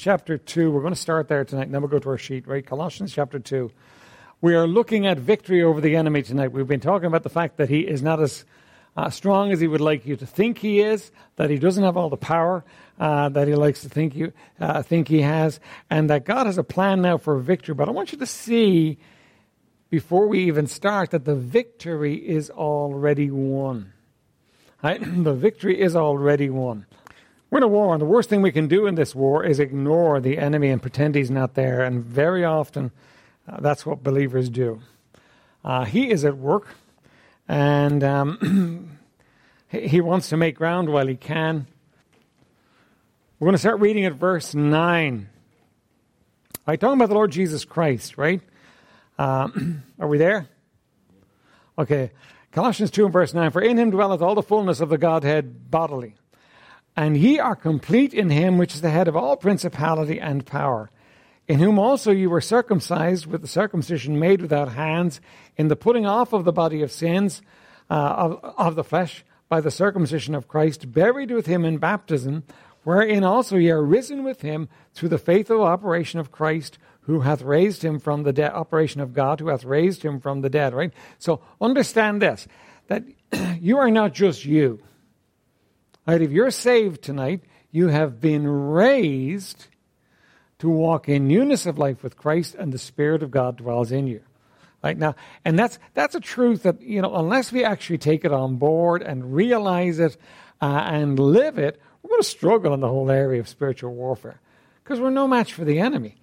chapter 2. We're going to start there tonight, and then we'll go to our sheet, right? Colossians chapter 2. We are looking at victory over the enemy tonight. We've been talking about the fact that he is not as uh, strong as he would like you to think he is, that he doesn't have all the power uh, that he likes to think, you, uh, think he has, and that God has a plan now for victory. But I want you to see, before we even start, that the victory is already won. Right? the victory is already won. We're in a war, and the worst thing we can do in this war is ignore the enemy and pretend he's not there. And very often, uh, that's what believers do. Uh, he is at work, and um, he wants to make ground while he can. We're going to start reading at verse 9. Right, talking about the Lord Jesus Christ, right? Um, are we there? Okay. Colossians 2 and verse 9 For in him dwelleth all the fullness of the Godhead bodily. And ye are complete in him which is the head of all principality and power, in whom also ye were circumcised with the circumcision made without hands, in the putting off of the body of sins uh, of, of the flesh by the circumcision of Christ, buried with him in baptism, wherein also ye are risen with him through the faithful operation of Christ, who hath raised him from the dead, operation of God, who hath raised him from the dead, right? So understand this, that you are not just you. Right? If you're saved tonight, you have been raised to walk in newness of life with Christ, and the Spirit of God dwells in you. Right now, and that's that's a truth that you know, unless we actually take it on board and realize it uh, and live it, we're going to struggle in the whole area of spiritual warfare because we're no match for the enemy.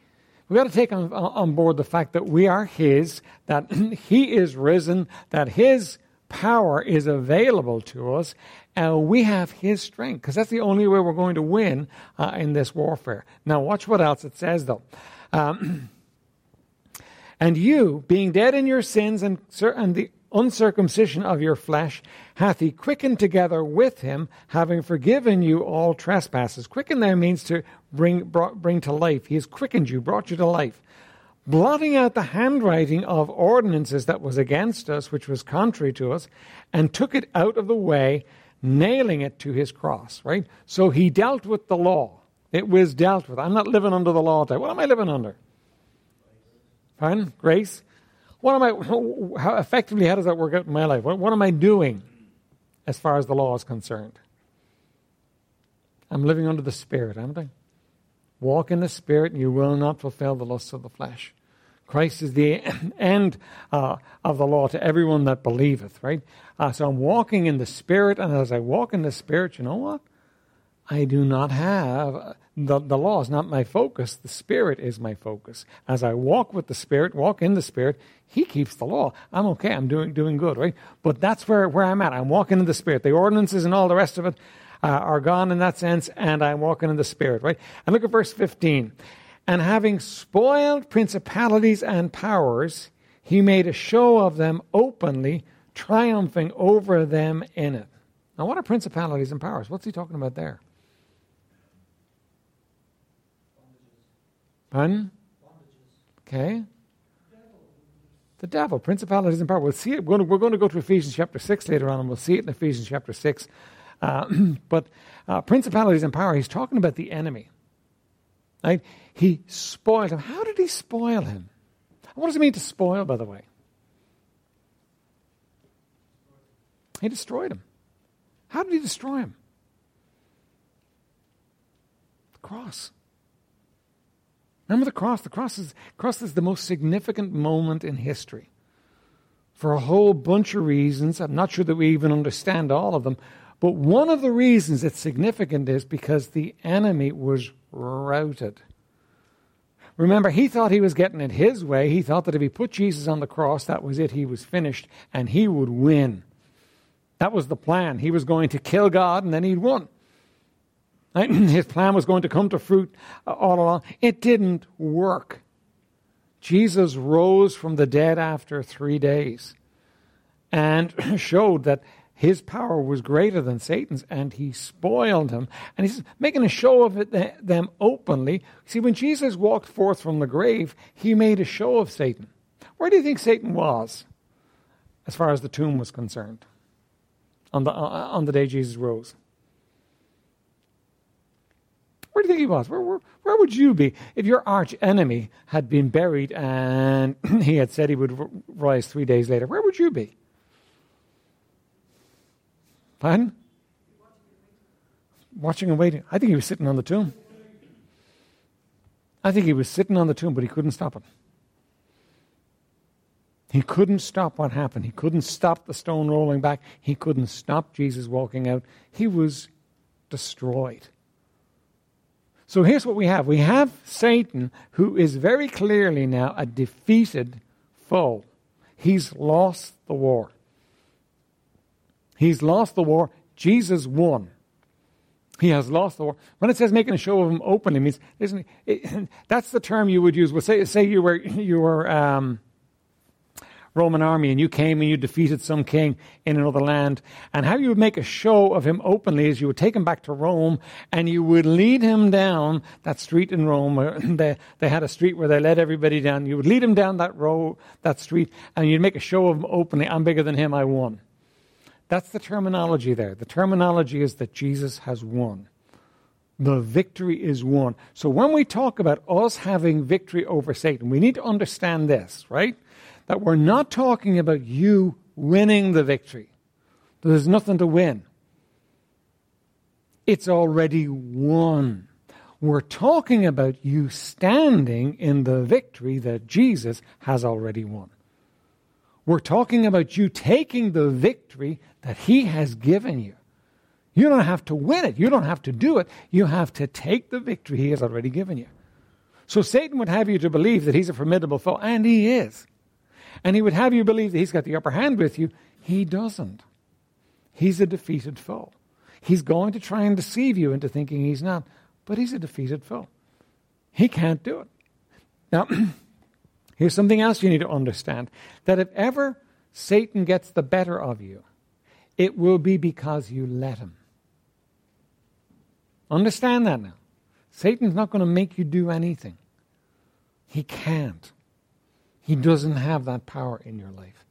We've got to take on, on board the fact that we are His, that He is risen, that His power is available to us, and we have His strength, because that's the only way we're going to win uh, in this warfare. Now, watch what else it says, though. Um, and you, being dead in your sins and, and the uncircumcision of your flesh, hath he quickened together with him, having forgiven you all trespasses. Quicken there means to bring, brought, bring to life. He has quickened you, brought you to life. Blotting out the handwriting of ordinances that was against us, which was contrary to us, and took it out of the way, nailing it to his cross, right? So he dealt with the law. It was dealt with. I'm not living under the law today. What am I living under? Pardon? Grace? What am I, how effectively, how does that work out in my life? What, what am I doing as far as the law is concerned? I'm living under the Spirit, am I? Walk in the Spirit, and you will not fulfill the lusts of the flesh. Christ is the end uh, of the law to everyone that believeth, right? Uh, so I'm walking in the Spirit, and as I walk in the Spirit, you know what? I do not have uh, the, the law is not my focus. The Spirit is my focus. As I walk with the Spirit, walk in the Spirit, He keeps the law. I'm okay. I'm doing doing good, right? But that's where, where I'm at. I'm walking in the Spirit. The ordinances and all the rest of it uh, are gone in that sense, and I'm walking in the Spirit, right? And look at verse 15 and having spoiled principalities and powers, he made a show of them openly, triumphing over them in it. Now, what are principalities and powers? What's he talking about there? Pardon? Okay. The devil, principalities and powers. We'll see it. We're going, to, we're going to go to Ephesians chapter 6 later on, and we'll see it in Ephesians chapter 6. Uh, but uh, principalities and power, he's talking about the enemy. Right? He spoiled him. How did he spoil him? What does it mean to spoil, by the way? He destroyed him. How did he destroy him? The cross. Remember the cross? The cross is, cross is the most significant moment in history for a whole bunch of reasons. I'm not sure that we even understand all of them. But one of the reasons it's significant is because the enemy was routed. Remember, he thought he was getting it his way. He thought that if he put Jesus on the cross, that was it. He was finished and he would win. That was the plan. He was going to kill God and then he'd won. His plan was going to come to fruit all along. It didn't work. Jesus rose from the dead after three days and showed that his power was greater than Satan's, and he spoiled him. And he's making a show of it, them openly. See, when Jesus walked forth from the grave, he made a show of Satan. Where do you think Satan was as far as the tomb was concerned on the, uh, on the day Jesus rose? Where do you think he was? Where, where, where would you be if your arch enemy had been buried and he had said he would rise three days later? Where would you be? Pardon? Watching and waiting. I think he was sitting on the tomb. I think he was sitting on the tomb, but he couldn't stop it. He couldn't stop what happened. He couldn't stop the stone rolling back. He couldn't stop Jesus walking out. He was destroyed. So here's what we have we have Satan, who is very clearly now a defeated foe. He's lost the war. He's lost the war. Jesus won. He has lost the war. When it says making a show of him openly, means isn't it, that's the term you would use. Well, say say you were you were um, Roman army and you came and you defeated some king in another land, and how you would make a show of him openly is you would take him back to Rome and you would lead him down that street in Rome. Where they they had a street where they led everybody down. You would lead him down that row that street, and you'd make a show of him openly. I'm bigger than him. I won. That's the terminology there. The terminology is that Jesus has won. The victory is won. So when we talk about us having victory over Satan, we need to understand this, right? That we're not talking about you winning the victory. There's nothing to win. It's already won. We're talking about you standing in the victory that Jesus has already won. We're talking about you taking the victory that He has given you. You don't have to win it. You don't have to do it. You have to take the victory He has already given you. So Satan would have you to believe that He's a formidable foe, and He is. And He would have you believe that He's got the upper hand with you. He doesn't. He's a defeated foe. He's going to try and deceive you into thinking He's not, but He's a defeated foe. He can't do it. Now, Here's something else you need to understand that if ever Satan gets the better of you, it will be because you let him. Understand that now. Satan's not going to make you do anything. He can't. He doesn't have that power in your life.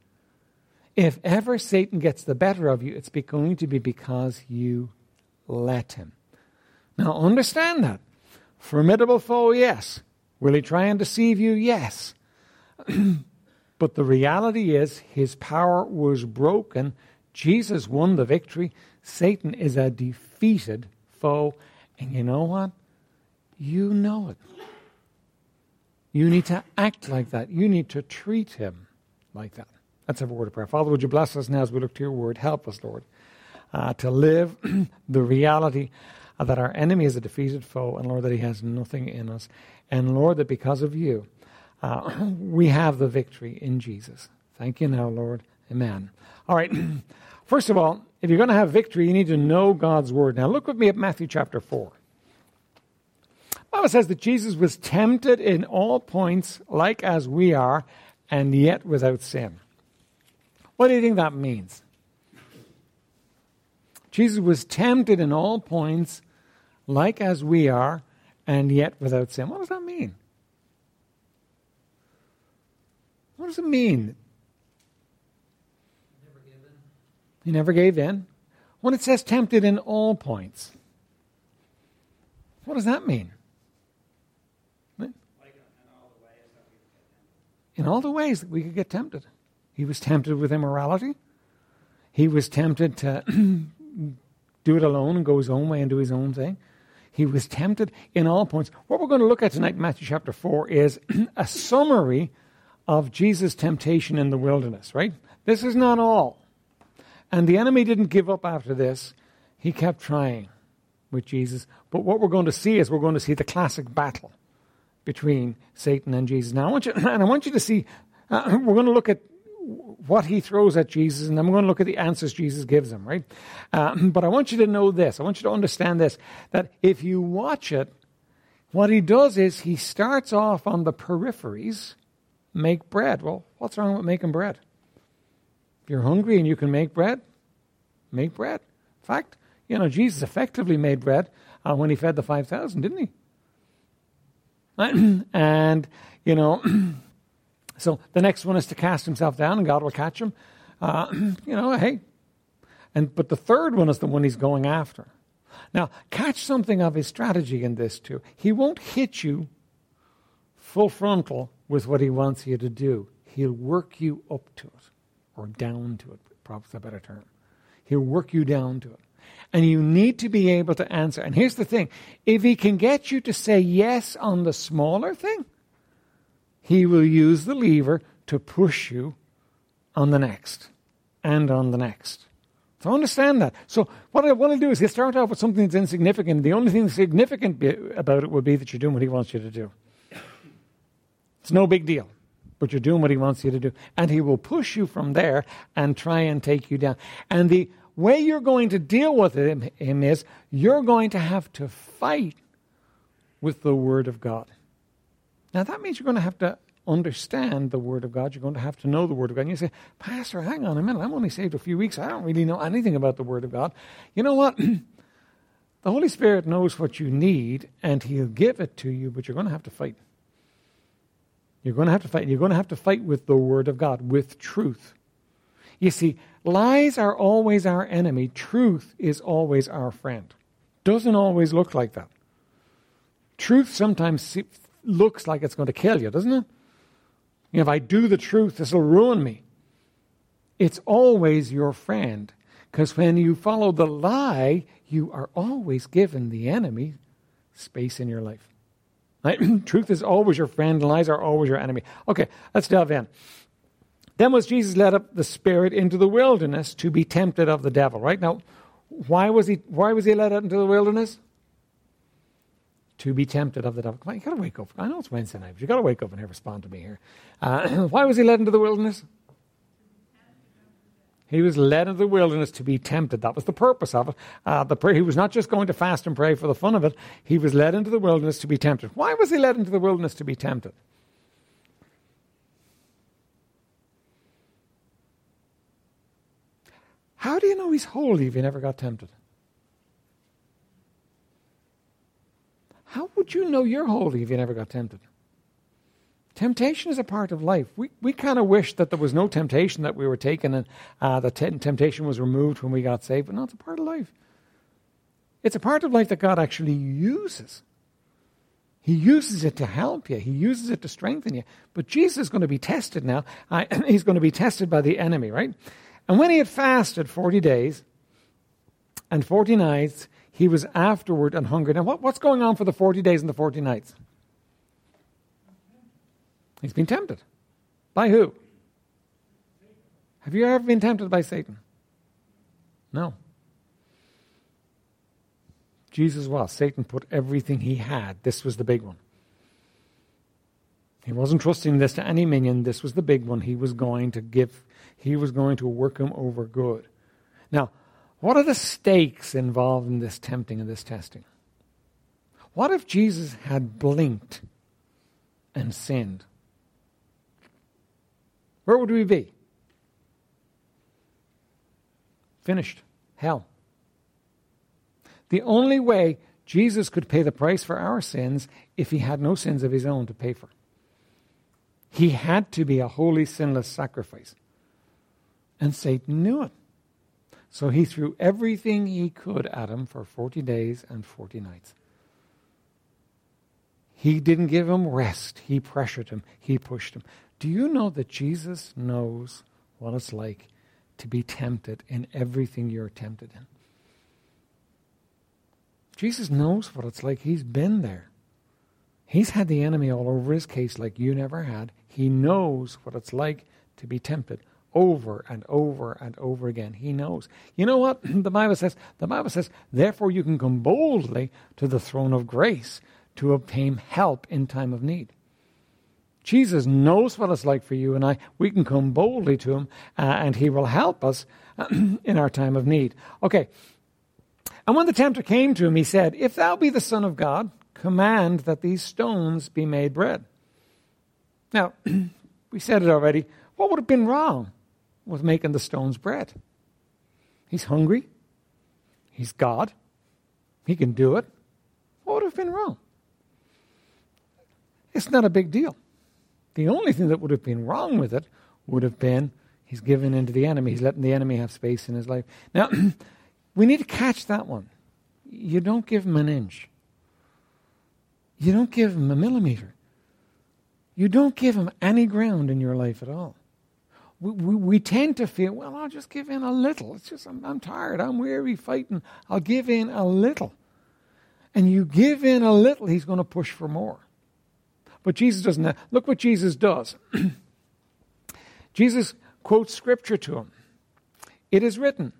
If ever Satan gets the better of you, it's going to be because you let him. Now, understand that. Formidable foe, yes. Will he try and deceive you? Yes. but the reality is, his power was broken. Jesus won the victory. Satan is a defeated foe. And you know what? You know it. You need to act like that. You need to treat him like that. Let's have a word of prayer. Father, would you bless us now as we look to your word? Help us, Lord, uh, to live the reality that our enemy is a defeated foe, and Lord, that he has nothing in us. And Lord, that because of you, uh, we have the victory in Jesus. Thank you now, Lord. Amen. All right. First of all, if you're going to have victory, you need to know God's word. Now, look with me at Matthew chapter 4. The Bible says that Jesus was tempted in all points, like as we are, and yet without sin. What do you think that means? Jesus was tempted in all points, like as we are, and yet without sin. What does that mean? What does it mean? Never he never gave in. When it says tempted in all points, what does that mean? in all the ways that we could get tempted. He was tempted with immorality. He was tempted to do it alone and go his own way and do his own thing. He was tempted in all points. What we're going to look at tonight, Matthew chapter 4, is a summary of Jesus' temptation in the wilderness, right? This is not all. And the enemy didn't give up after this. He kept trying with Jesus. But what we're going to see is we're going to see the classic battle between Satan and Jesus. Now, I want you, and I want you to see, uh, we're going to look at what he throws at Jesus, and then we're going to look at the answers Jesus gives him, right? Uh, but I want you to know this. I want you to understand this that if you watch it, what he does is he starts off on the peripheries make bread. Well, what's wrong with making bread? If you're hungry and you can make bread, make bread. In fact, you know, Jesus effectively made bread uh, when he fed the 5,000, didn't he? and, you know, so the next one is to cast himself down and God will catch him. Uh, you know, hey. And, but the third one is the one he's going after. Now, catch something of his strategy in this too. He won't hit you full frontal with what he wants you to do. He'll work you up to it or down to it, probably a better term. He'll work you down to it. And you need to be able to answer. And here's the thing if he can get you to say yes on the smaller thing, he will use the lever to push you on the next and on the next. So understand that. So what I want to do is he'll start off with something that's insignificant. The only thing significant about it will be that you're doing what he wants you to do. It's no big deal, but you're doing what he wants you to do. And he will push you from there and try and take you down. And the way you're going to deal with him, him is you're going to have to fight with the Word of God. Now, that means you're going to have to understand the Word of God. You're going to have to know the Word of God. And you say, Pastor, hang on a minute. I'm only saved a few weeks. I don't really know anything about the Word of God. You know what? the Holy Spirit knows what you need, and He'll give it to you, but you're going to have to fight. You're going to have to fight. You're going to have to fight with the Word of God, with truth. You see, lies are always our enemy, truth is always our friend. Doesn't always look like that. Truth sometimes looks like it's going to kill you, doesn't it? If I do the truth, this will ruin me. It's always your friend. Because when you follow the lie, you are always giving the enemy space in your life. Right? truth is always your friend, and lies are always your enemy. Okay, let's delve in. Then was Jesus led up the Spirit into the wilderness to be tempted of the devil, right? Now, why was he, why was he led out into the wilderness? to be tempted of the devil. Come on, you got to wake up. I know it's Wednesday night, but you got to wake up and respond to me here. Uh, why was he led into the wilderness? He was led into the wilderness to be tempted. That was the purpose of it. Uh, the prayer, he was not just going to fast and pray for the fun of it. He was led into the wilderness to be tempted. Why was he led into the wilderness to be tempted? How do you know he's holy if he never got tempted? How would you know you're holy if you never got tempted? Temptation is a part of life. We, we kind of wish that there was no temptation that we were taken and uh, the temptation was removed when we got saved, but no, it's a part of life. It's a part of life that God actually uses. He uses it to help you. He uses it to strengthen you. But Jesus is going to be tested now. Uh, he's going to be tested by the enemy, right? And when he had fasted 40 days and 40 nights, he was afterward and hungry. Now, what, what's going on for the 40 days and the 40 nights? He's been tempted. By who? Have you ever been tempted by Satan? No. Jesus was. Satan put everything he had. This was the big one. He wasn't trusting this to any minion. This was the big one. He was going to give, he was going to work him over good. Now, what are the stakes involved in this tempting and this testing? What if Jesus had blinked and sinned? Where would we be? Finished. Hell. The only way Jesus could pay the price for our sins if he had no sins of his own to pay for. He had to be a holy, sinless sacrifice. And Satan knew it. So he threw everything he could at him for 40 days and 40 nights. He didn't give him rest. He pressured him. He pushed him. Do you know that Jesus knows what it's like to be tempted in everything you're tempted in? Jesus knows what it's like. He's been there. He's had the enemy all over his case like you never had. He knows what it's like to be tempted over and over and over again. He knows. You know what? The Bible says, the Bible says, therefore you can come boldly to the throne of grace to obtain help in time of need. Jesus knows what it's like for you and I. We can come boldly to him uh, and he will help us in our time of need. Okay. And when the tempter came to him, he said, If thou be the Son of God, command that these stones be made bread. Now, we said it already. What would have been wrong with making the stones bread. He's hungry. He's God. He can do it. What would have been wrong? It's not a big deal. The only thing that would have been wrong with it would have been he's given into the enemy. He's letting the enemy have space in his life. Now, we need to catch that one. you don't give him an inch. You don't give him a millimeter. You don't give him any ground in your life at all. We, we, we, tend to feel, well, I'll just give in a little. It's just, I'm, I'm tired. I'm weary fighting. I'll give in a little. And you give in a little, he's going to push for more. But Jesus doesn't. Look what Jesus does. Jesus quotes scripture to him. It is written,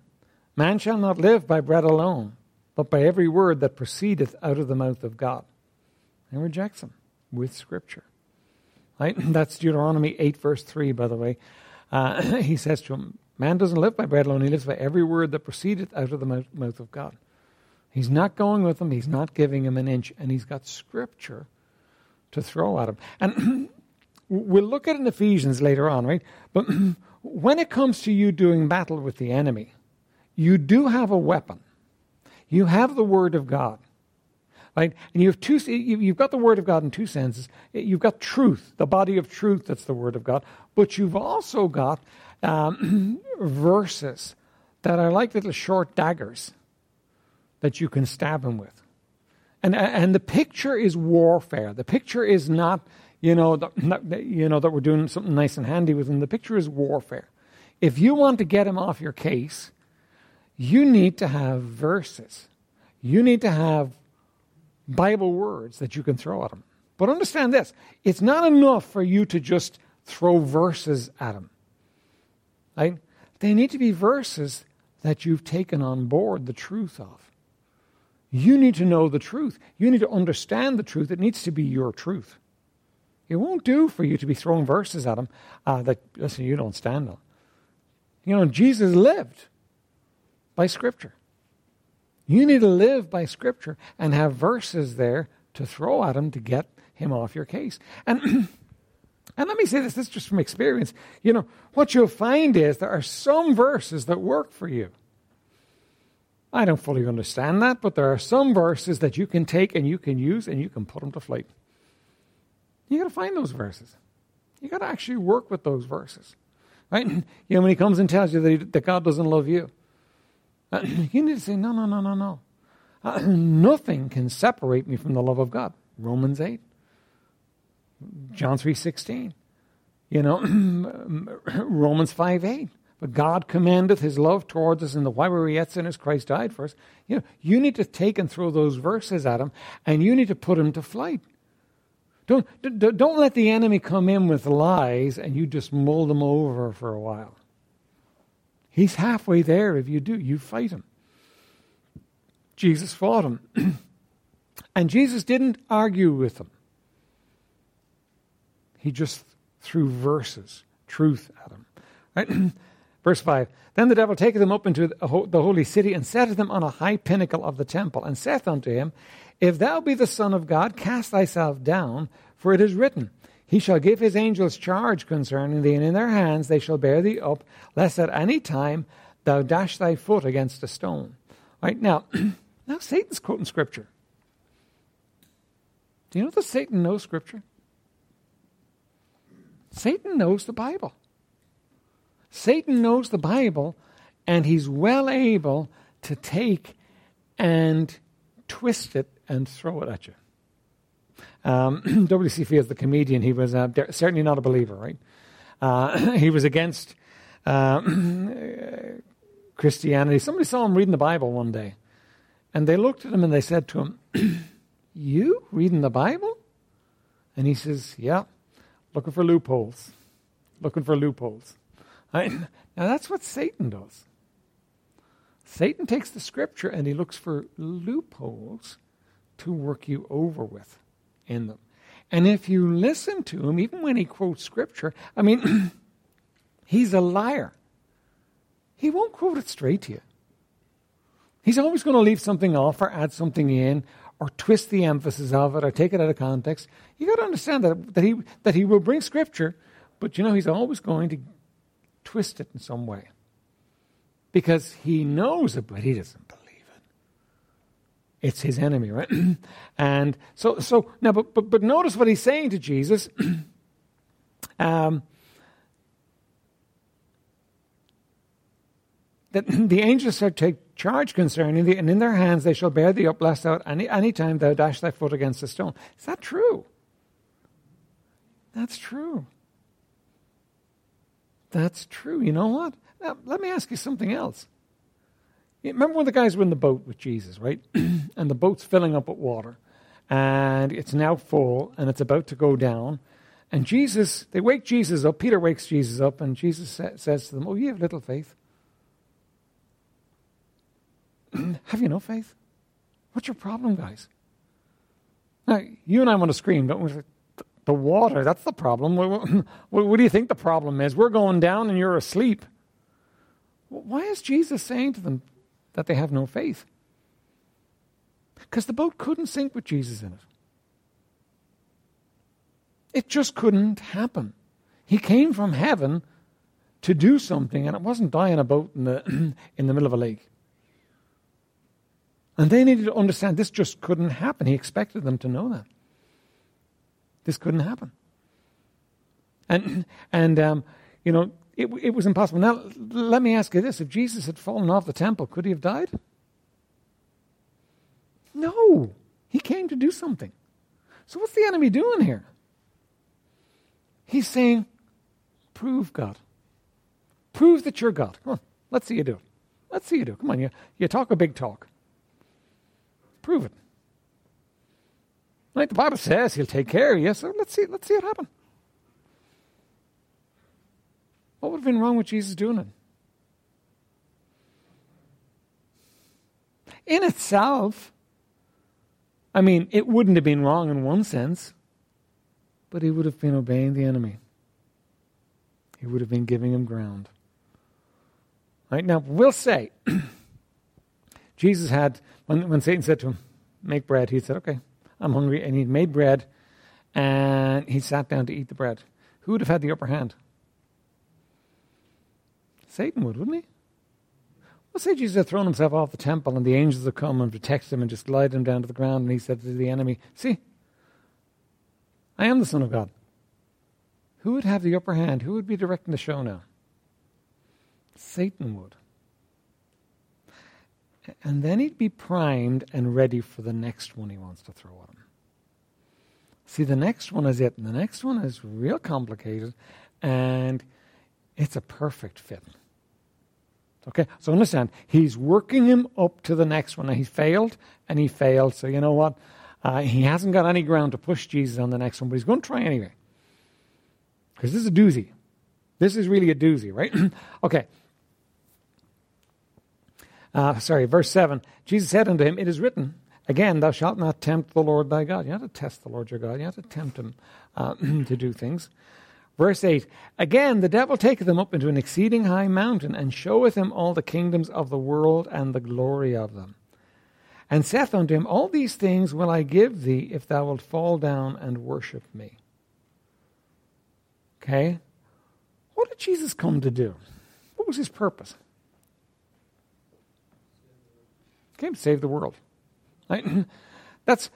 Man shall not live by bread alone, but by every word that proceedeth out of the mouth of God. And rejects him with scripture. Right? That's Deuteronomy 8, verse 3, by the way. Uh, he says to him, Man doesn't live by bread alone, he lives by every word that proceedeth out of the mouth of God. He's not going with him, he's not giving him an inch, and he's got scripture to throw at him. And we'll look at it in Ephesians later on, right? But when it comes to you doing battle with the enemy, you do have a weapon. You have the Word of God. Right? And you have two, you've got the Word of God in two senses. You've got truth, the body of truth, that's the Word of God. But you've also got um, verses that are like little short daggers that you can stab him with. And, and the picture is warfare. The picture is not, you know, that, you know, that we're doing something nice and handy with him. The picture is warfare. If you want to get him off your case, you need to have verses. You need to have Bible words that you can throw at him. But understand this it's not enough for you to just throw verses at him. Right? They need to be verses that you've taken on board the truth of. You need to know the truth. You need to understand the truth. It needs to be your truth. It won't do for you to be throwing verses at him uh, that, listen, you don't stand on. You know, Jesus lived by Scripture. You need to live by Scripture and have verses there to throw at him to get him off your case. And, and let me say this, this is just from experience. You know, what you'll find is there are some verses that work for you. I don't fully understand that, but there are some verses that you can take and you can use and you can put them to flight. You got to find those verses. You got to actually work with those verses, right? You know, when he comes and tells you that, he, that God doesn't love you, you need to say, no, no, no, no, no. Uh, nothing can separate me from the love of God. Romans eight, John three sixteen, you know, Romans five eight. But God commandeth his love towards us in the we were yet sinners, Christ died for us. You know, you need to take and throw those verses at him, and you need to put him to flight. Don't, don't let the enemy come in with lies and you just mull them over for a while. He's halfway there if you do. You fight him. Jesus fought him. and Jesus didn't argue with him. He just threw verses, truth at him. Right? Verse 5 Then the devil taketh him up into the holy city, and setteth him on a high pinnacle of the temple, and saith unto him, If thou be the Son of God, cast thyself down, for it is written, He shall give his angels charge concerning thee, and in their hands they shall bear thee up, lest at any time thou dash thy foot against a stone. Right now, now Satan's quoting Scripture. Do you know that Satan knows Scripture? Satan knows the Bible. Satan knows the Bible, and he's well able to take and twist it and throw it at you. Um, W.C. Fields, the comedian, he was uh, certainly not a believer, right? Uh, he was against uh, Christianity. Somebody saw him reading the Bible one day, and they looked at him and they said to him, You reading the Bible? And he says, Yeah, looking for loopholes. Looking for loopholes. Now that's what Satan does. Satan takes the scripture and he looks for loopholes to work you over with in them. And if you listen to him, even when he quotes scripture, I mean, he's a liar. He won't quote it straight to you. He's always going to leave something off or add something in or twist the emphasis of it or take it out of context. You got to understand that, that, he, that he will bring scripture, but you know, he's always going to twist it in some way. Because he knows it, but he doesn't believe it. It's his enemy, right? and so, so now, but, but, but notice what he's saying to Jesus. um, that the angels shall take charge concerning thee, and in their hands they shall bear thee up, lest thou any, any time thou dash thy foot against a stone. Is that true? That's true. That's true. You know what? Now, let me ask you something else. Remember when the guys were in the boat with Jesus, right? and the boat's filling up with water, and it's now full, and it's about to go down. And Jesus, they wake Jesus up. Peter wakes Jesus up, and Jesus sa- says to them, Oh, you have little faith. have you no faith? What's your problem, guys? Now, you and I want to scream, don't we? The water, that's the problem. What, do you think the problem is? We're going down and you're asleep. Why is Jesus saying to them that they have no faith? Because the boat couldn't sink with Jesus in it. It just couldn't happen. He came from heaven to do something, and it wasn't in a boat in the, in the middle of a lake. And they needed to understand this just couldn't happen. He expected them to know that. This couldn't happen. And, and um, you know, it, it was impossible. Now, let me ask you this if Jesus had fallen off the temple, could he have died? No. He came to do something. So, what's the enemy doing here? He's saying, prove God. Prove that you're God. Come on, let's see you do it. Let's see you do it. Come on, you, you talk a big talk. Prove it. Like the Bible says, He'll take care of you. So let's see, let's see it happen. What would have been wrong with Jesus doing it? In itself, I mean, it wouldn't have been wrong in one sense, but he would have been obeying the enemy. He would have been giving him ground. Right now, we'll say Jesus had, when, when Satan said to him, Make bread, he said, Okay, I'm hungry. And he'd made bread and he sat down to eat the bread. Who would have had the upper hand? Satan would, wouldn't he? Let's say Jesus had thrown himself off the temple and the angels had come and protected him and just lied him down to the ground and he said to the enemy, See, I am the Son of God. Who would have the upper hand? Who would be directing the show now? Satan would. And then he'd be primed and ready for the next one he wants to throw at him. See, the next one is it. And the next one is real complicated and it's a perfect fit. Okay, so understand, he's working him up to the next one. Now, he failed and he failed, so you know what? Uh, he hasn't got any ground to push Jesus on the next one, but he's going to try anyway. Because this is a doozy. This is really a doozy, right? okay. Uh, sorry, verse 7. Jesus said unto him, It is written, Again, thou shalt not tempt the Lord thy God. You have to test the Lord your God. You have to tempt him uh, to do things. Verse 8 Again, the devil taketh him up into an exceeding high mountain, and showeth him all the kingdoms of the world and the glory of them. And saith unto him, All these things will I give thee if thou wilt fall down and worship me. Okay? What did Jesus come to do? What was his purpose? He came to save the world. That's,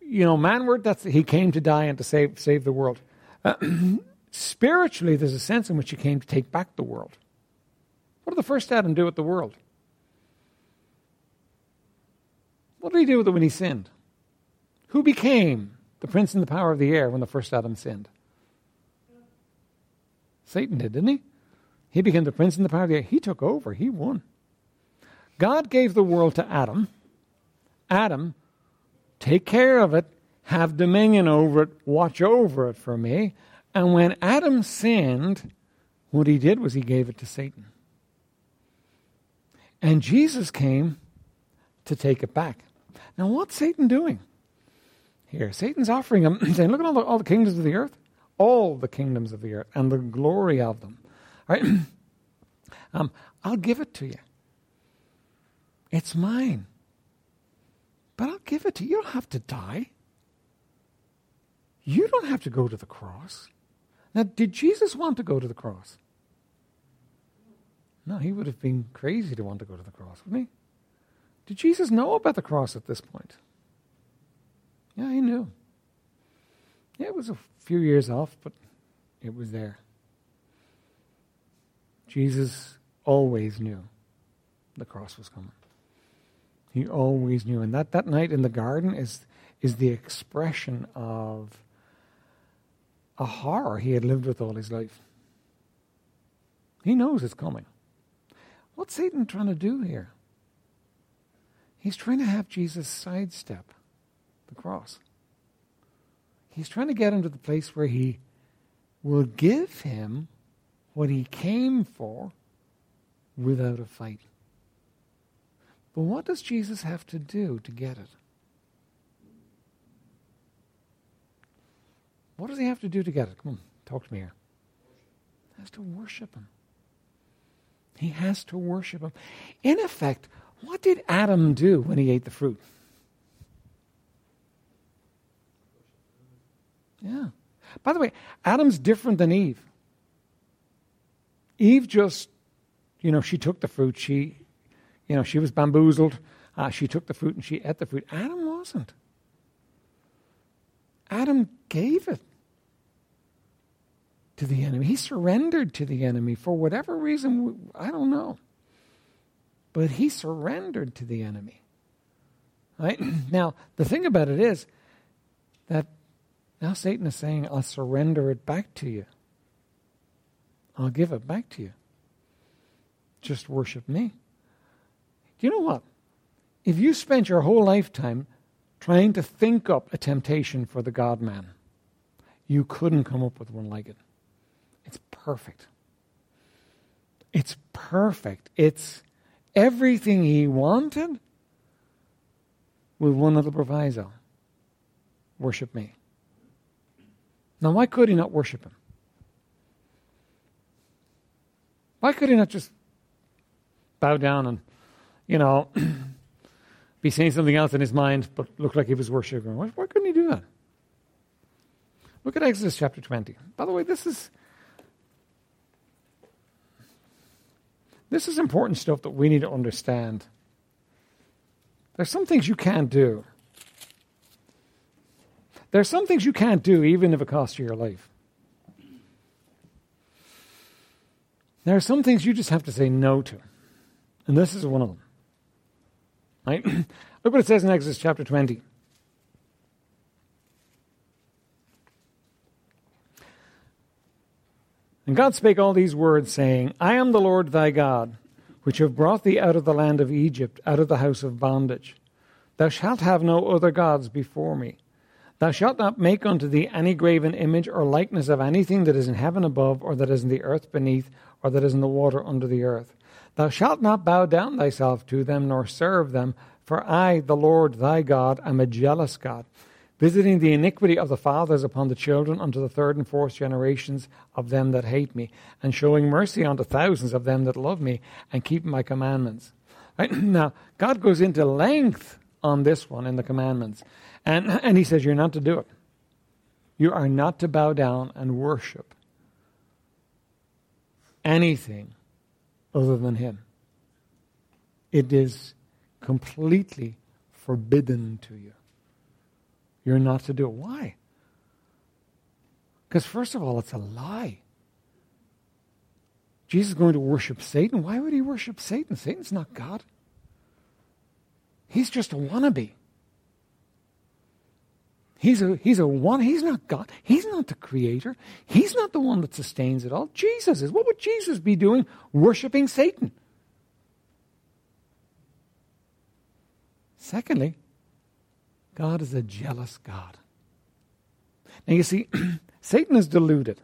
you know, manward, that's, he came to die and to save, save the world. Uh, spiritually, there's a sense in which he came to take back the world. What did the first Adam do with the world? What did he do with it when he sinned? Who became the prince and the power of the air when the first Adam sinned? Satan did, didn't he? He became the prince and the power of the air. He took over, he won. God gave the world to Adam. Adam, take care of it, have dominion over it, watch over it for me. And when Adam sinned, what he did was he gave it to Satan. And Jesus came to take it back. Now, what's Satan doing here? Satan's offering him, saying, Look at all the, all the kingdoms of the earth, all the kingdoms of the earth, and the glory of them. All right? um, I'll give it to you. It's mine. But I'll give it to you. You don't have to die. You don't have to go to the cross. Now, did Jesus want to go to the cross? No, he would have been crazy to want to go to the cross, wouldn't he? Did Jesus know about the cross at this point? Yeah, he knew. Yeah, it was a few years off, but it was there. Jesus always knew the cross was coming. He always knew. And that, that night in the garden is, is the expression of a horror he had lived with all his life. He knows it's coming. What's Satan trying to do here? He's trying to have Jesus sidestep the cross. He's trying to get him to the place where he will give him what he came for without a fight. But what does Jesus have to do to get it? What does he have to do to get it? Come on, talk to me here. He has to worship him. He has to worship him. In effect, what did Adam do when he ate the fruit? Yeah. By the way, Adam's different than Eve. Eve just, you know, she took the fruit. She, you know, she was bamboozled. Uh, she took the fruit and she ate the fruit. Adam wasn't. Adam gave it to the enemy. He surrendered to the enemy for whatever reason, I don't know. But he surrendered to the enemy. Right? Now, the thing about it is that now Satan is saying, I'll surrender it back to you. I'll give it back to you. Just worship me. You know what? If you spent your whole lifetime trying to think up a temptation for the God man, you couldn't come up with one like it. It's perfect. It's perfect. It's everything he wanted with one little proviso worship me. Now, why could he not worship him? Why could he not just bow down and, you know, be saying something else in his mind, but look like he was worshiping? Why, why couldn't he do that? Look at Exodus chapter 20. By the way, this is. This is important stuff that we need to understand. There's some things you can't do. There are some things you can't do, even if it costs you your life. There are some things you just have to say no to. And this is one of them. Right? Look what it says in Exodus chapter 20. And God spake all these words, saying, I am the Lord thy God, which have brought thee out of the land of Egypt, out of the house of bondage. Thou shalt have no other gods before me. Thou shalt not make unto thee any graven image or likeness of anything that is in heaven above, or that is in the earth beneath, or that is in the water under the earth. Thou shalt not bow down thyself to them, nor serve them, for I, the Lord thy God, am a jealous God, visiting the iniquity of the fathers upon the children unto the third and fourth generations of them that hate me, and showing mercy unto thousands of them that love me and keep my commandments. Right? Now, God goes into length on this one in the commandments. And, and he says, You're not to do it. You are not to bow down and worship anything other than him. It is completely forbidden to you. You're not to do it. Why? Because, first of all, it's a lie. Jesus is going to worship Satan. Why would he worship Satan? Satan's not God. He's just a wannabe. He's a, he's a one, he's not God. He's not the creator. He's not the one that sustains it all. Jesus is. What would Jesus be doing? Worshipping Satan. Secondly, God is a jealous God. Now you see, Satan is deluded.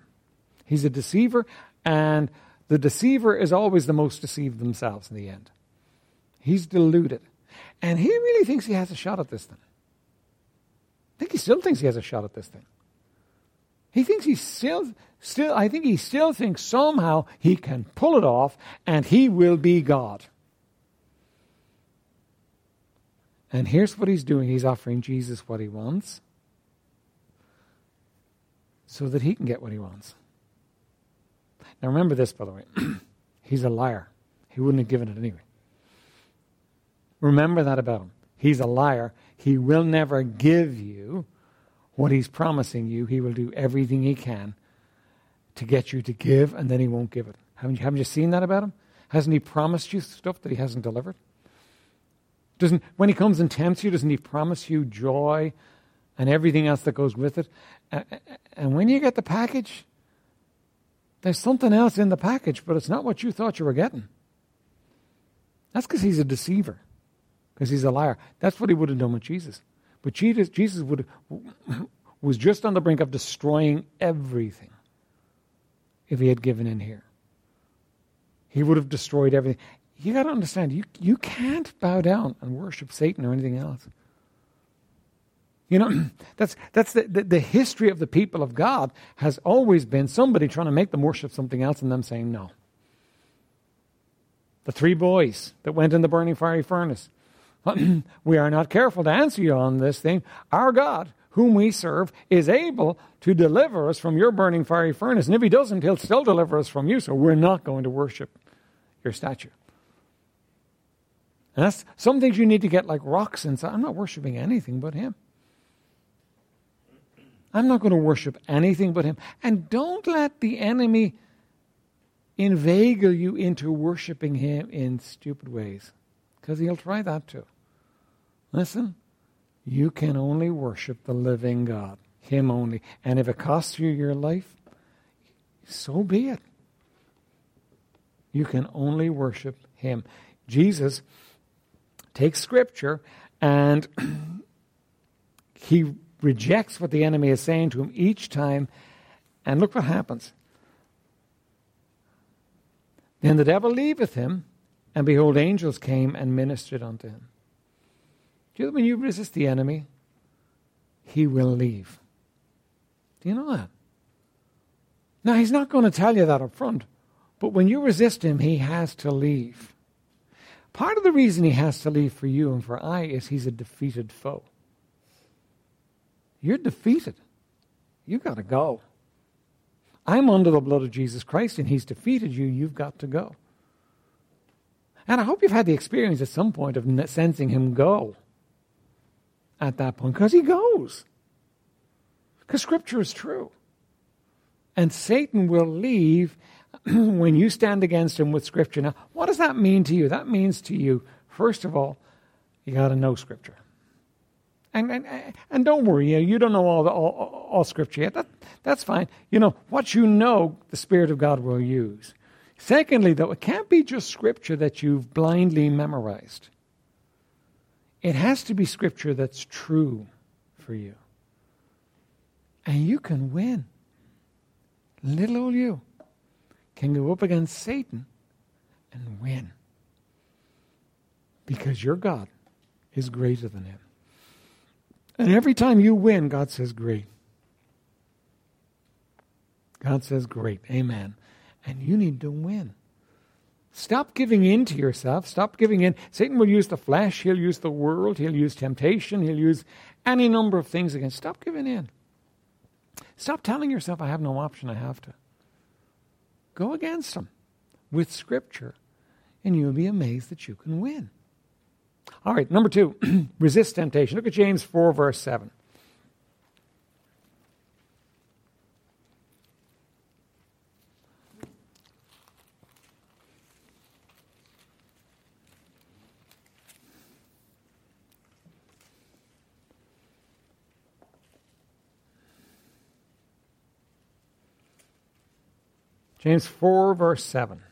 He's a deceiver, and the deceiver is always the most deceived themselves in the end. He's deluded. And he really thinks he has a shot at this thing. I think he still thinks he has a shot at this thing. He thinks he still, still, I think he still thinks somehow he can pull it off and he will be God. And here's what he's doing he's offering Jesus what he wants so that he can get what he wants. Now remember this, by the way. he's a liar. He wouldn't have given it anyway. Remember that about him. He's a liar. He will never give you what he's promising you. He will do everything he can to get you to give, and then he won't give it. Haven't you, haven't you seen that about him? Hasn't he promised you stuff that he hasn't delivered? Doesn't, when he comes and tempts you, doesn't he promise you joy and everything else that goes with it? And when you get the package, there's something else in the package, but it's not what you thought you were getting. That's because he's a deceiver, because he's a liar. That's what he would have done with Jesus. But Jesus, Jesus would was just on the brink of destroying everything if he had given in here. He would have destroyed everything you got to understand, you, you can't bow down and worship Satan or anything else. You know, that's, that's the, the, the, history of the people of God has always been somebody trying to make them worship something else and them saying no. The three boys that went in the burning fiery furnace. we are not careful to answer you on this thing. Our God, whom we serve, is able to deliver us from your burning fiery furnace. And if he doesn't, he'll still deliver us from you. So we're not going to worship your statue. And that's some things you need to get like rocks inside. I'm not worshiping anything but Him. I'm not going to worship anything but Him. And don't let the enemy inveigle you into worshiping Him in stupid ways, because he'll try that too. Listen, you can only worship the living God, Him only. And if it costs you your life, so be it. You can only worship Him. Jesus takes scripture and he rejects what the enemy is saying to him each time. And look what happens. Then the devil leaveth him, and behold, angels came and ministered unto him. Do you know when you resist the enemy, he will leave? Do you know that? Now, he's not going to tell you that up front, but when you resist him, he has to leave. Part of the reason he has to leave for you and for I is he's a defeated foe. You're defeated. You've got to go. I'm under the blood of Jesus Christ and he's defeated you. You've got to go. And I hope you've had the experience at some point of sensing him go at that point because he goes. Because Scripture is true. And Satan will leave when you stand against him with Scripture. Now, what does that mean to you? That means to you, first of all, you got to know Scripture. And, and, and don't worry, you, don't know all, the, all, all Scripture yet. That, that's fine. You know, what you know, the Spirit of God will use. Secondly, though, it can't be just Scripture that you've blindly memorized. It has to be Scripture that's true for you. And you can win. Little old you can go up against Satan and win. Because your God is greater than him. And every time you win, God says, Great. God says, Great. Amen. And you need to win. Stop giving in to yourself. Stop giving in. Satan will use the flesh, he'll use the world, he'll use temptation, he'll use any number of things against. Stop giving in. Stop telling yourself, I have no option, I have to. Go against him with Scripture, and you'll be amazed that you can win. All right, number two, resist temptation. Look at James 4, verse 7. James 4, verse 7.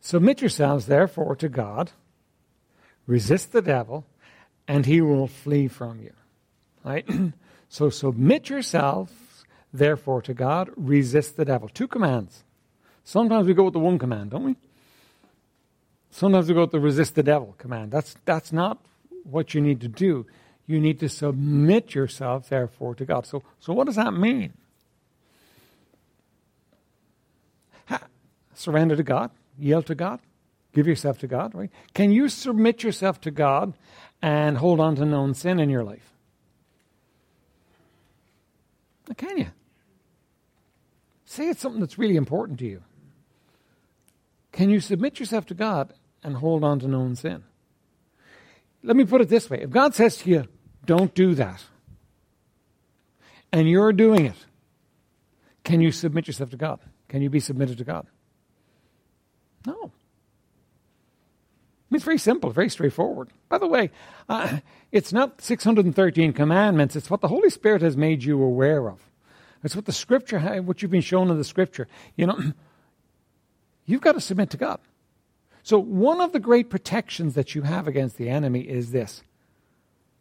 Submit yourselves, therefore, to God, resist the devil, and he will flee from you. Right? so submit yourselves, therefore, to God, resist the devil. Two commands. Sometimes we go with the one command, don't we? Sometimes we go to the resist the devil command. That's, that's not what you need to do. You need to submit yourself, therefore, to God. So, so what does that mean? Ha, surrender to God, yield to God, give yourself to God, right? Can you submit yourself to God and hold on to known sin in your life? Can you? Say it's something that's really important to you. Can you submit yourself to God and hold on to known sin? Let me put it this way. If God says to you, don't do that, and you're doing it, can you submit yourself to God? Can you be submitted to God? No. It's very simple, very straightforward. By the way, uh, it's not 613 commandments, it's what the Holy Spirit has made you aware of. It's what the Scripture, what you've been shown in the Scripture. You know, you've got to submit to God. So, one of the great protections that you have against the enemy is this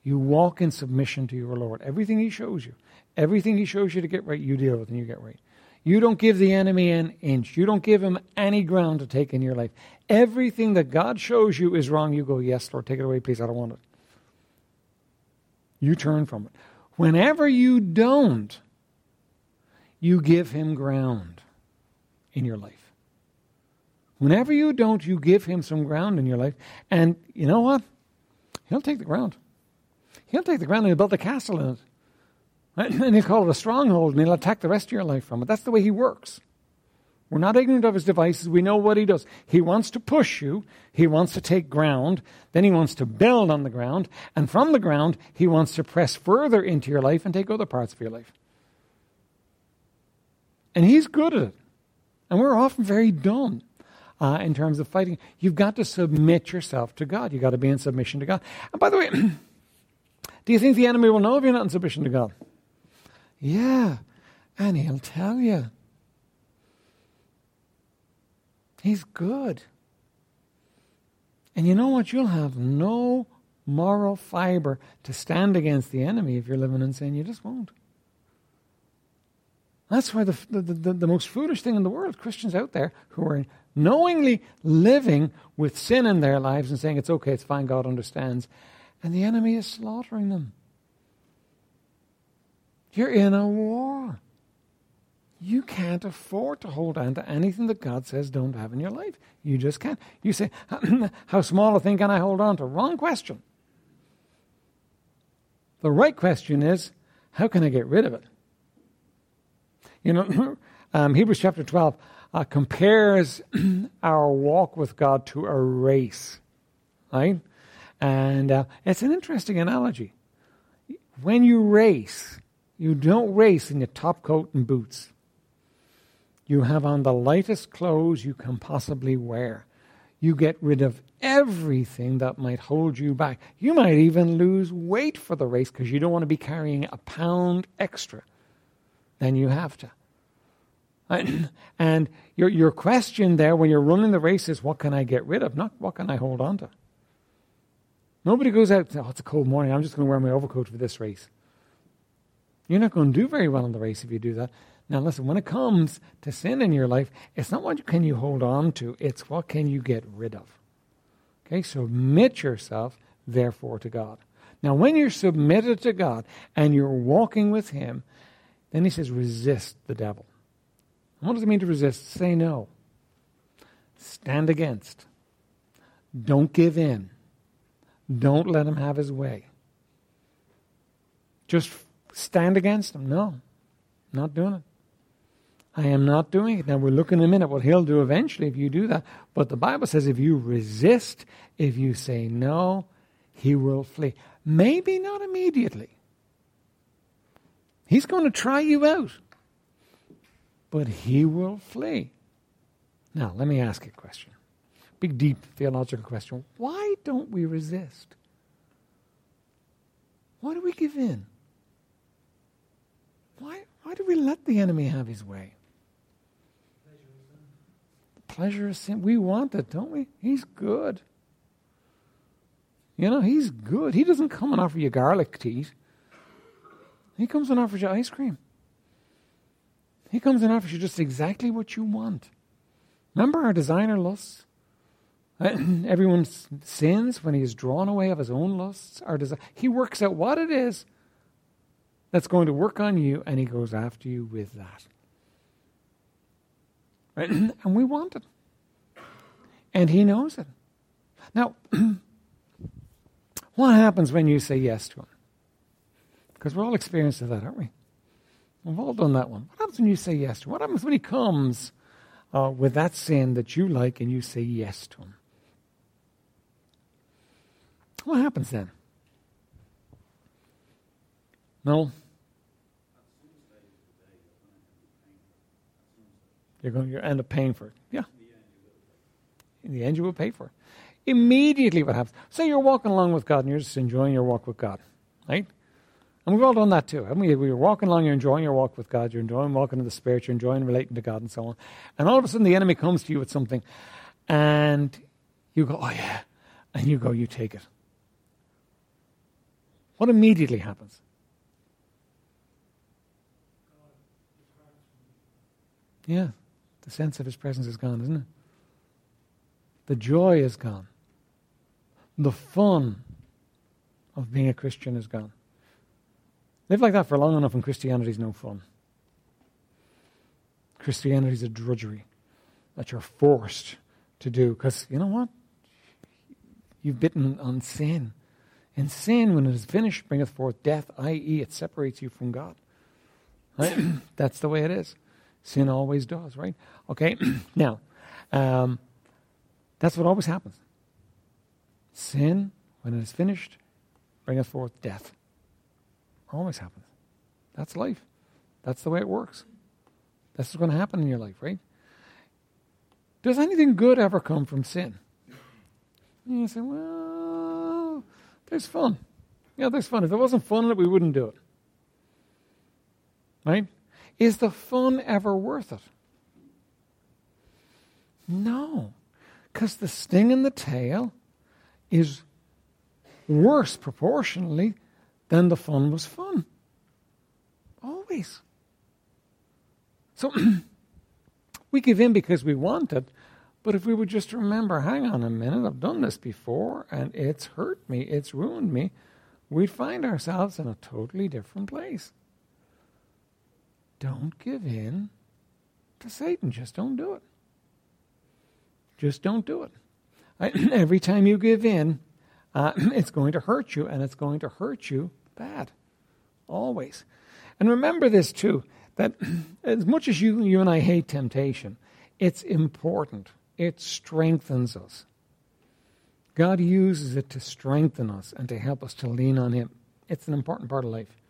you walk in submission to your Lord. Everything He shows you, everything He shows you to get right, you deal with and you get right. You don't give the enemy an inch. You don't give him any ground to take in your life. Everything that God shows you is wrong. You go, Yes, Lord, take it away, please. I don't want it. You turn from it. Whenever you don't, you give him ground in your life. Whenever you don't, you give him some ground in your life. And you know what? He'll take the ground. He'll take the ground and he'll build a castle in it. And he'll call it a stronghold and he'll attack the rest of your life from it. That's the way he works. We're not ignorant of his devices. We know what he does. He wants to push you. He wants to take ground. Then he wants to build on the ground. And from the ground, he wants to press further into your life and take other parts of your life. And he's good at it. And we're often very dumb uh, in terms of fighting. You've got to submit yourself to God. You've got to be in submission to God. And by the way, do you think the enemy will know if you're not in submission to God? Yeah, and he'll tell you. He's good. And you know what? You'll have no moral fiber to stand against the enemy if you're living in sin. You just won't. That's why the, the, the, the, most foolish thing in the world, Christians out there who are knowingly living with sin in their lives and saying it's okay, it's fine, God understands, and the enemy is slaughtering them. You're in a war. You can't afford to hold on to anything that God says don't have in your life. You just can't. You say, How small a thing can I hold on to? Wrong question. The right question is, How can I get rid of it? You know, um, Hebrews chapter 12 uh, compares our walk with God to a race, right? And uh, it's an interesting analogy. When you race, you don't race in your top coat and boots. You have on the lightest clothes you can possibly wear. You get rid of everything that might hold you back. You might even lose weight for the race because you don't want to be carrying a pound extra than you have to. And your, your question there when you're running the race is what can I get rid of, not what can I hold on to. Nobody goes out, oh, it's a cold morning, I'm just going to wear my overcoat for this race. You're not going to do very well in the race if you do that. Now, listen, when it comes to sin in your life, it's not what can you hold on to, it's what can you get rid of. Okay, submit yourself, therefore, to God. Now, when you're submitted to God and you're walking with Him, then He says, resist the devil. What does it mean to resist? Say no. Stand against. Don't give in. Don't let him have his way. Just stand against him. No, not doing it. I am not doing it. Now, we're looking in a minute what he'll do eventually if you do that. But the Bible says if you resist, if you say no, he will flee. Maybe not immediately. He's going to try you out, but he will flee. Now, let me ask you a question. Big, deep theological question. Why don't we resist? Why do we give in? Why, why do we let the enemy have his way? Pleasure of sin. We want it, don't we? He's good. You know, he's good. He doesn't come and offer you garlic teas. He comes and offers you ice cream. He comes and offers you just exactly what you want. Remember our designer lusts? Uh, everyone sins when he is drawn away of his own lusts. Our desi- he works out what it is that's going to work on you, and he goes after you with that. And we want it. And he knows it. Now, what happens when you say yes to him? Because we're all experienced of that, aren't we? All done that one. What happens when you say yes to him? What happens when he comes uh, with that sin that you like and you say yes to him? What happens then? No? You're going to end up paying for it. Yeah. In the end, you will pay for it. Immediately, what happens? Say you're walking along with God and you're just enjoying your walk with God, right? And we've all done that too, haven't we? We're walking along, you're enjoying your walk with God, you're enjoying walking in the Spirit, you're enjoying relating to God and so on. And all of a sudden, the enemy comes to you with something, and you go, oh yeah. And you go, you take it. What immediately happens? Yeah, the sense of his presence is gone, isn't it? The joy is gone. The fun of being a Christian is gone. Live like that for long enough, and Christianity is no fun. Christianity is a drudgery that you're forced to do. Because you know what? You've bitten on sin. And sin, when it is finished, bringeth forth death, i.e., it separates you from God. Right? That's the way it is. Sin always does, right? Okay, now, um, that's what always happens. Sin, when it is finished, bringeth forth death. Always happens. That's life. That's the way it works. That's what's going to happen in your life, right? Does anything good ever come from sin? And you say, well, there's fun. Yeah, there's fun. If there wasn't fun in it, we wouldn't do it. Right? Is the fun ever worth it? No. Because the sting in the tail is worse proportionally than the fun was fun. Always. So we give in because we want it, but if we would just remember, hang on a minute, I've done this before and it's hurt me, it's ruined me, we'd find ourselves in a totally different place. Don't give in to Satan. Just don't do it. Just don't do it. Every time you give in, uh, it's going to hurt you, and it's going to hurt you bad. Always. And remember this too that as much as you, you and I hate temptation, it's important. It strengthens us. God uses it to strengthen us and to help us to lean on Him. It's an important part of life.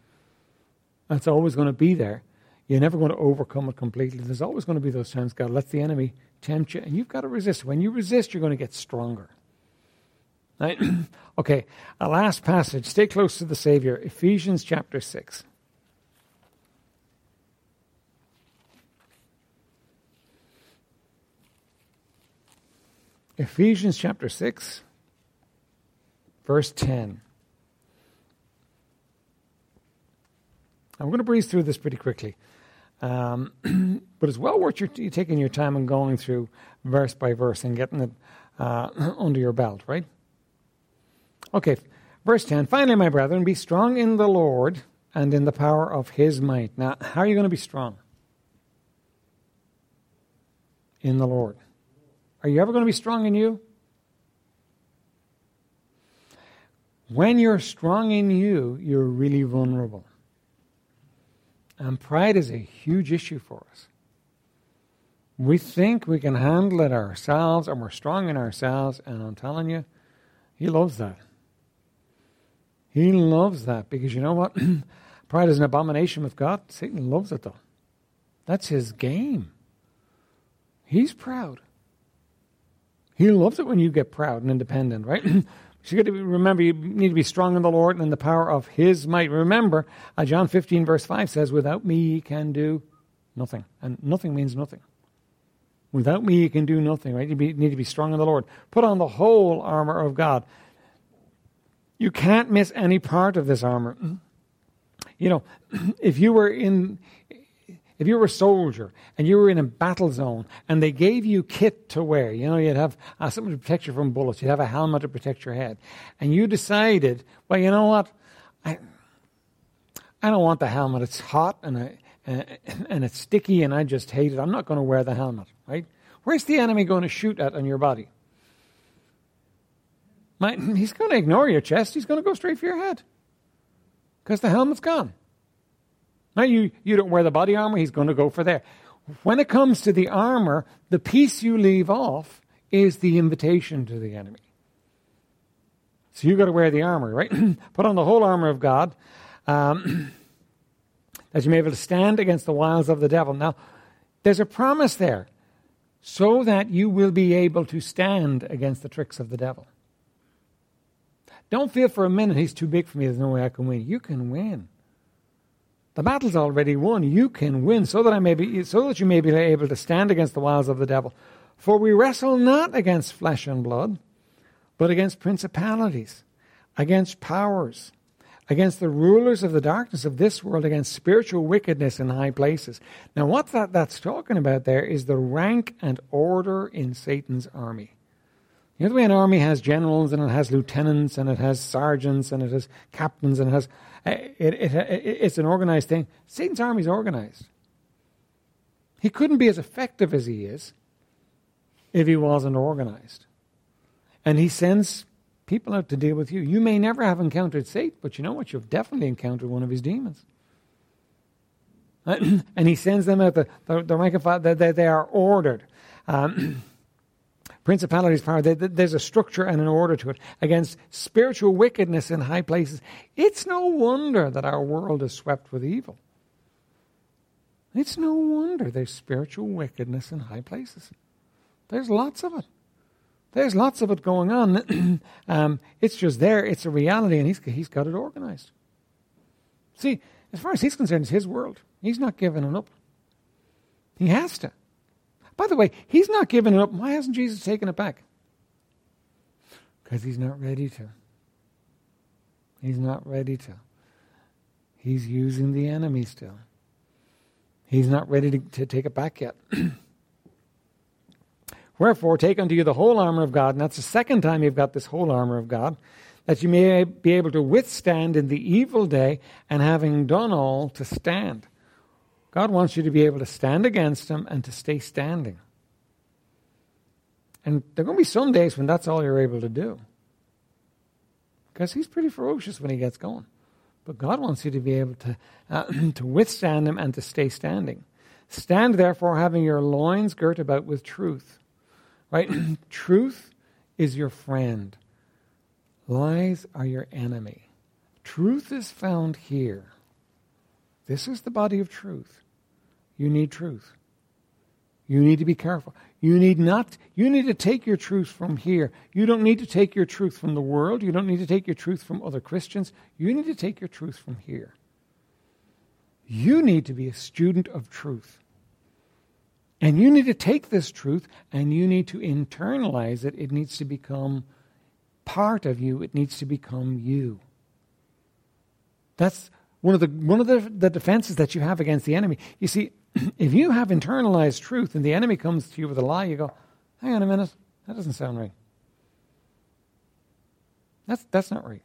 That's always going to be there. You're never going to overcome it completely. There's always going to be those times God lets the enemy tempt you, and you've got to resist. When you resist, you're going to get stronger. Right? okay, a last passage. Stay close to the Savior. Ephesians chapter 6. Ephesians chapter 6, verse 10. I'm going to breeze through this pretty quickly. Um, but it's well worth your, you taking your time and going through verse by verse and getting it uh, under your belt, right? Okay, verse 10 Finally, my brethren, be strong in the Lord and in the power of his might. Now, how are you going to be strong? In the Lord. Are you ever going to be strong in you? When you're strong in you, you're really vulnerable. And pride is a huge issue for us. We think we can handle it ourselves and we're strong in ourselves, and I'm telling you, He loves that. He loves that because you know what? pride is an abomination with God. Satan loves it though. That's his game. He's proud. He loves it when you get proud and independent, right? So you got to remember, you need to be strong in the Lord and in the power of His might. Remember, uh, John 15, verse 5 says, Without me, you can do nothing. And nothing means nothing. Without me, you can do nothing, right? You, be, need to be strong in the Lord. Put on the whole armor of God. You can't miss any part of this armor. You know, if you were in if you were a soldier and you were in a battle zone and they gave you kit to wear, you know, you'd have uh, something to protect you from bullets, you'd have a helmet to protect your head, and you decided, well, you know what, I, I don't want the helmet. It's hot and, I, and, and it's sticky and I just hate it. I'm not going to wear the helmet, right? Where's the enemy going to shoot at on your body? he's going to ignore your chest. He's going to go straight for your head because the helmet's gone. Now, you, you don't wear the body armor, he's going to go for there. When it comes to the armor, the piece you leave off is the invitation to the enemy. So you've got to wear the armor, right? Put on the whole armor of God. Um, that you may be able to stand against the wiles of the devil. Now, there's a promise there, so that you will be able to stand against the tricks of the devil. Don't feel for a minute he's too big for me, there's no way I can win. You can win. The battle's already won. You can win, so that I may be, so that you may be able to stand against the wiles of the devil. For we wrestle not against flesh and blood, but against principalities, against powers, against the rulers of the darkness of this world, against spiritual wickedness in high places. Now, what that, that's talking about there is the rank and order in Satan's army. You know the way an army has generals and it has lieutenants and it has sergeants and it has captains and it has. It, it, it, it's an organized thing. Satan's army is organized. He couldn't be as effective as he is if he wasn't organized. And he sends people out to deal with you. You may never have encountered Satan, but you know what? You've definitely encountered one of his demons. and he sends them out, the, the, the rank of file, they, they are ordered. Um, principalities, power, there's a structure and an order to it against spiritual wickedness in high places. It's no wonder that our world is swept with evil. It's no wonder there's spiritual wickedness in high places. There's lots of it. There's lots of it going on. um, it's just there. It's a reality, and he's, he's got it organized. See, as far as he's concerned, it's his world. He's not giving it up. He has to. By the way, he's not giving it up. Why hasn't Jesus taken it back? Because he's not ready to. He's not ready to. He's using the enemy still. He's not ready to, to take it back yet. Wherefore, take unto you the whole armor of God, and that's the second time you've got this whole armor of God, that you may be able to withstand in the evil day, and having done all, to stand. God wants you to be able to stand against him and to stay standing. And there are going to be some days when that's all you're able to do. Because he's pretty ferocious when he gets going. But God wants you to be able to, uh, to withstand him and to stay standing. Stand therefore, having your loins girt about with truth Right? Truth is your friend. Lies are your enemy. Truth is found here. This is the body of truth. You need truth. You need to be careful. You need not you need to take your truth from here. You don't need to take your truth from the world. You don't need to take your truth from other Christians. You need to take your truth from here. You need to be a student of truth. And you need to take this truth and you need to internalize it. It needs to become part of you, it needs to become you. That's one of the one of the, the defenses that you have against the enemy. You see, if you have internalized truth and the enemy comes to you with a lie, you go, hang on a minute, that doesn't sound right. That's that's not right.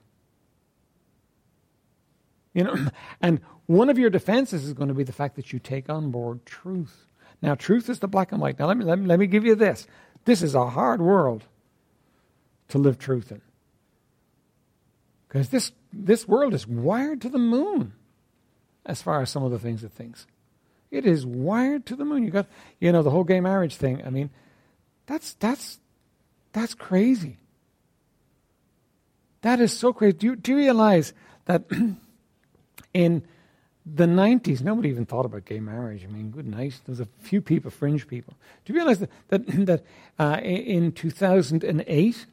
You know, and one of your defenses is going to be the fact that you take on board truth. Now, truth is the black and white. Now, let me, let me, let me give you this. This is a hard world to live truth in. Because this, this world is wired to the moon as far as some of the things it thinks. It is wired to the moon. You got, you know, the whole gay marriage thing. I mean, that's, that's, that's crazy. That is so crazy. Do you, do you realize that in the 90s, nobody even thought about gay marriage. I mean, good night. There was a few people, fringe people. Do you realize that, that, that uh, in 2008,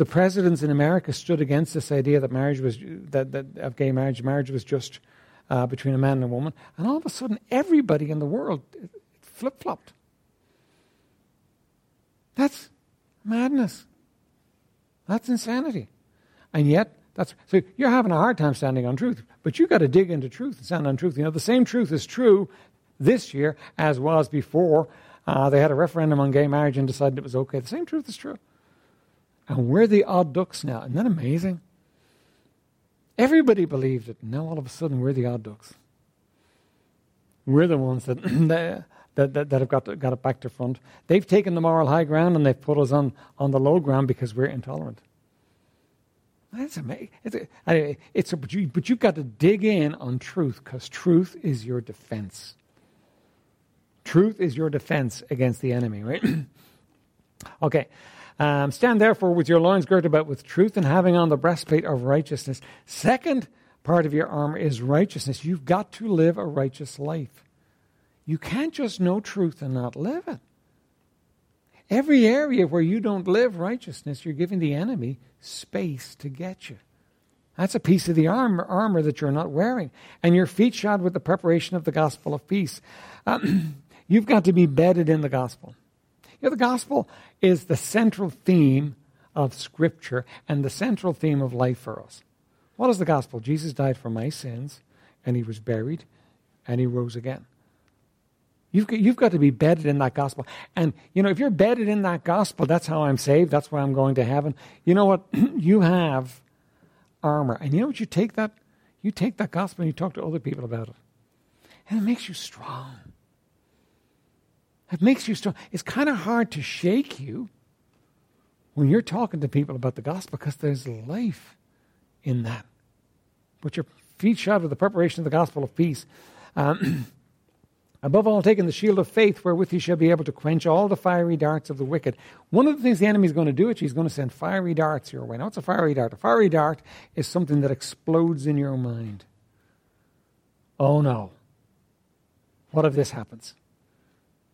the presidents in America stood against this idea that marriage was, that, that of gay marriage, marriage was just uh, between a man and a woman. And all of a sudden, everybody in the world flip flopped. That's madness. That's insanity. And yet, that's, so you're having a hard time standing on truth, but you've got to dig into truth and stand on truth. You know, the same truth is true this year as was before. Uh, they had a referendum on gay marriage and decided it was okay. The same truth is true. And we're the odd ducks now. Isn't that amazing? Everybody believed it. Now all of a sudden we're the odd ducks. We're the ones that, that, that, that, have got, to, got it back to front. They've taken the moral high ground and they've put us on, on the low ground because we're intolerant. That's amazing. It's, a, it's a, but, you, but you've got to dig in on truth because truth is your defense. Truth is your defense against the enemy, right? okay. Um, stand therefore with your loins girt about with truth and having on the breastplate of righteousness. Second part of your armor is righteousness. You've got to live a righteous life. You can't just know truth and not live it. Every area where you don't live righteousness, you're giving the enemy space to get you. That's a piece of the armor, armor that you're not wearing. And your feet shod with the preparation of the gospel of peace. Um, you've got to be bedded in the gospel. You know, the gospel is the central theme of Scripture and the central theme of life for us. What is the gospel? Jesus died for my sins, and he was buried, and he rose again. You've got, you've got to be bedded in that gospel. And, you know, if you're bedded in that gospel, that's how I'm saved. That's why I'm going to heaven. You know what? you have armor. And you know what? You take that, you take that gospel and you talk to other people about it. And it makes you strong. It makes you strong. It's kind of hard to shake you when you're talking to people about the gospel because there's life in that. Put your feet shod with the preparation of the gospel of peace. Um, Above all, taking the shield of faith, wherewith you shall be able to quench all the fiery darts of the wicked. One of the things the enemy is going to do is he's going to send fiery darts your way. Now, what's a fiery dart? A fiery dart is something that explodes in your mind. Oh no. What if this happens?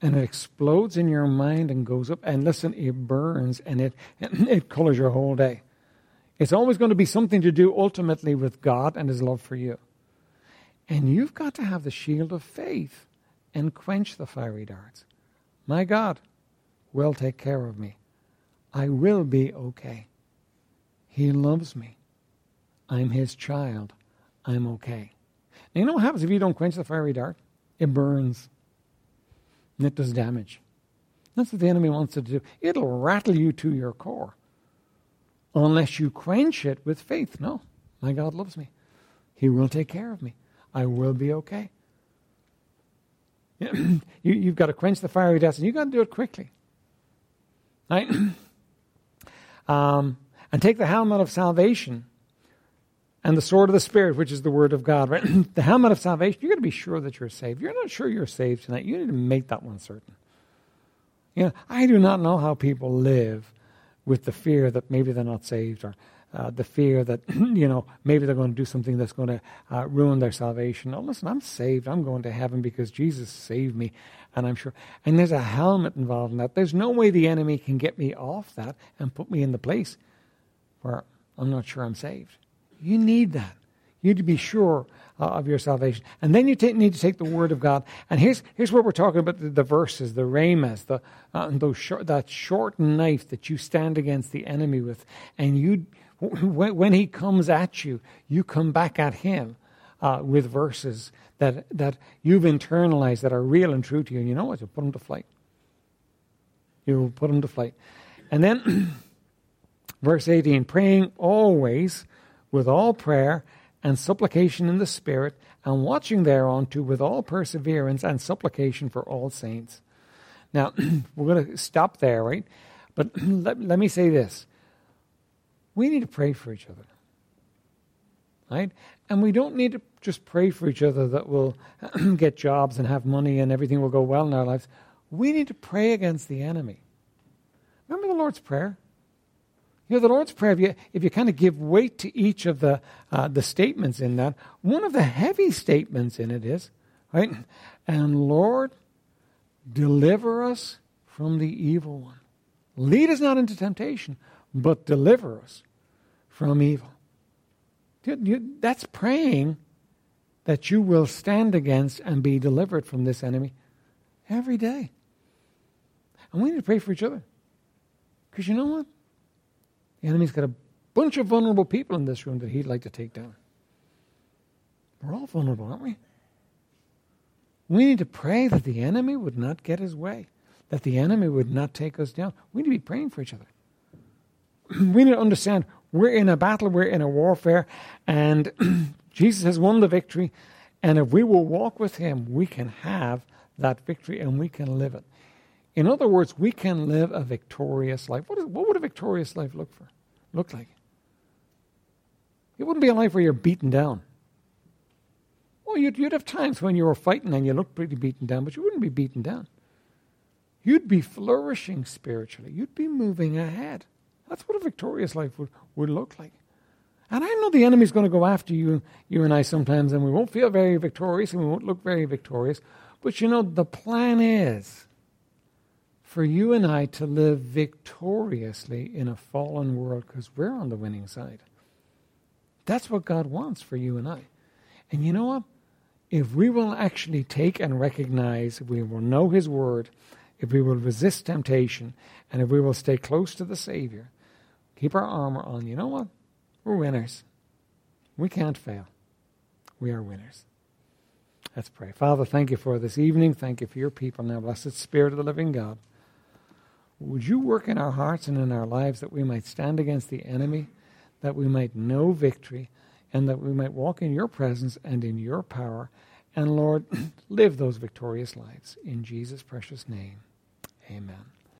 And it explodes in your mind and goes up, and listen, it burns and it, it colors your whole day. It's always going to be something to do ultimately with God and His love for you. And you've got to have the shield of faith and quench the fiery darts. My God will take care of me. I will be okay. He loves me. I'm his child. I'm okay. Now, you know what happens if you don't quench the fiery dart? It burns. And it does damage. That's what the enemy wants to do. It'll rattle you to your core. Unless you quench it with faith. No, my God loves me. He will take care of me. I will be okay. you, have got to quench the fiery dust, and you've got to do it quickly. Right? um, and take the helmet of salvation and the sword of the Spirit, which is the Word of God. Right? the helmet of salvation, you've got to be sure that you're saved. You're not sure you're saved tonight, you need to make that one certain. You know, I do not know how people live with the fear that maybe they're not saved or uh, the fear that, you know, maybe they're going to do something that's going to uh, ruin their salvation. No, listen, I'm saved. I'm going to heaven because Jesus saved me, and I'm sure. And there's a helmet involved in that. There's no way the enemy can get me off that and put me in the place where I'm not sure I'm saved. You need that. You need to be sure uh, of your salvation. And then you t- need to take the Word of God. And here's, here's what we're talking about the, the verses, the rhemas, the, uh, those that short knife that you stand against the enemy with. And you when he comes at you, you come back at him uh, with verses that, that you've internalized that are real and true to you. And you know what? You put them to flight. You put them to flight. And then, verse 18 praying always with all prayer and supplication in the Spirit, and watching thereunto with all perseverance and supplication for all saints. Now, we're going to stop there, right? But let, let me say this we need to pray for each other. Right? And we don't need to just pray for each other that we'll get jobs and have money and everything will go well in our lives. We need to pray against the enemy. Remember the Lord's Prayer? You know, the Lord's Prayer, if you, if you kind of give weight to each of the, uh, the statements in that, one of the heavy statements in it is, right? And Lord, deliver us from the evil one. Lead us not into temptation, but deliver us from evil. That's praying that you will stand against and be delivered from this enemy every day. And we need to pray for each other. Because you know what? The enemy's got a bunch of vulnerable people in this room that he'd like to take down. We're all vulnerable, aren't we? We need to pray that the enemy would not get his way, that the enemy would not take us down. We need to be praying for each other. we need to understand we're in a battle, we're in a warfare, and Jesus has won the victory. And if we will walk with Him, we can have that victory and we can live it. In other words, we can live a victorious life. What, is, what would a victorious life look for? Look like? It wouldn't be a life where you're beaten down. Well, you'd, you'd have times when you were fighting and you looked pretty beaten down, but you wouldn't be beaten down. You'd be flourishing spiritually. You'd be moving ahead. That's what a victorious life would, would look like. And I know the enemy's going to go after you, you and I sometimes, and we won't feel very victorious and we won't look very victorious. But you know, the plan is for you and I to live victoriously in a fallen world because we're on the winning side. That's what God wants for you and I. And you know what? If we will actually take and recognize, if we will know His Word, if we will resist temptation, and if we will stay close to the Savior, keep our armor on, you know what? We're winners. We can't fail. We are winners. Let's pray. Father, thank you for this evening. Thank you for your people now. Blessed Spirit of the living God. Would you work in our hearts and in our lives that we might stand against the enemy, that we might know victory, and that we might walk in your presence and in your power, and Lord, live those victorious lives. In Jesus' precious name, amen.